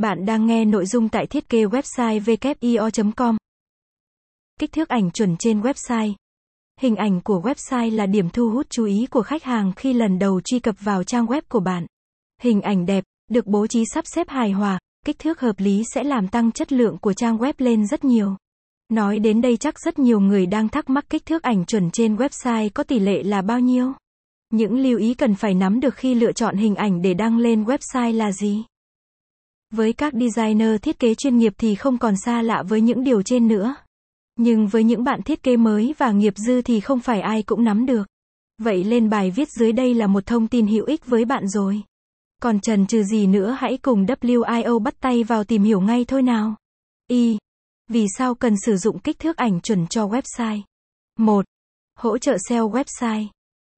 Bạn đang nghe nội dung tại thiết kế website wio.com. Kích thước ảnh chuẩn trên website. Hình ảnh của website là điểm thu hút chú ý của khách hàng khi lần đầu truy cập vào trang web của bạn. Hình ảnh đẹp, được bố trí sắp xếp hài hòa, kích thước hợp lý sẽ làm tăng chất lượng của trang web lên rất nhiều. Nói đến đây chắc rất nhiều người đang thắc mắc kích thước ảnh chuẩn trên website có tỷ lệ là bao nhiêu? Những lưu ý cần phải nắm được khi lựa chọn hình ảnh để đăng lên website là gì? Với các designer thiết kế chuyên nghiệp thì không còn xa lạ với những điều trên nữa. Nhưng với những bạn thiết kế mới và nghiệp dư thì không phải ai cũng nắm được. Vậy lên bài viết dưới đây là một thông tin hữu ích với bạn rồi. Còn trần trừ gì nữa hãy cùng WIO bắt tay vào tìm hiểu ngay thôi nào. Y. Vì sao cần sử dụng kích thước ảnh chuẩn cho website? 1. Hỗ trợ SEO website.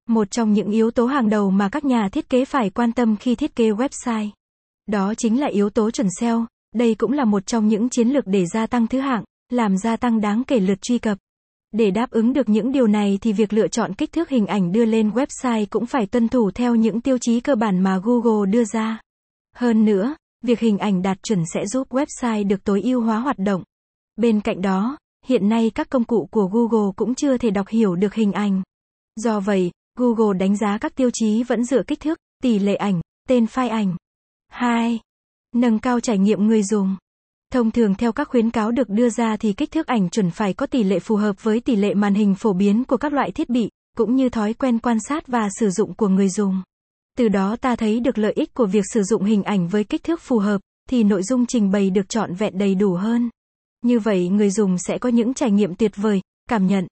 Một trong những yếu tố hàng đầu mà các nhà thiết kế phải quan tâm khi thiết kế website. Đó chính là yếu tố chuẩn SEO, đây cũng là một trong những chiến lược để gia tăng thứ hạng, làm gia tăng đáng kể lượt truy cập. Để đáp ứng được những điều này thì việc lựa chọn kích thước hình ảnh đưa lên website cũng phải tuân thủ theo những tiêu chí cơ bản mà Google đưa ra. Hơn nữa, việc hình ảnh đạt chuẩn sẽ giúp website được tối ưu hóa hoạt động. Bên cạnh đó, hiện nay các công cụ của Google cũng chưa thể đọc hiểu được hình ảnh. Do vậy, Google đánh giá các tiêu chí vẫn dựa kích thước, tỷ lệ ảnh, tên file ảnh. 2. Nâng cao trải nghiệm người dùng. Thông thường theo các khuyến cáo được đưa ra thì kích thước ảnh chuẩn phải có tỷ lệ phù hợp với tỷ lệ màn hình phổ biến của các loại thiết bị, cũng như thói quen quan sát và sử dụng của người dùng. Từ đó ta thấy được lợi ích của việc sử dụng hình ảnh với kích thước phù hợp, thì nội dung trình bày được trọn vẹn đầy đủ hơn. Như vậy người dùng sẽ có những trải nghiệm tuyệt vời, cảm nhận,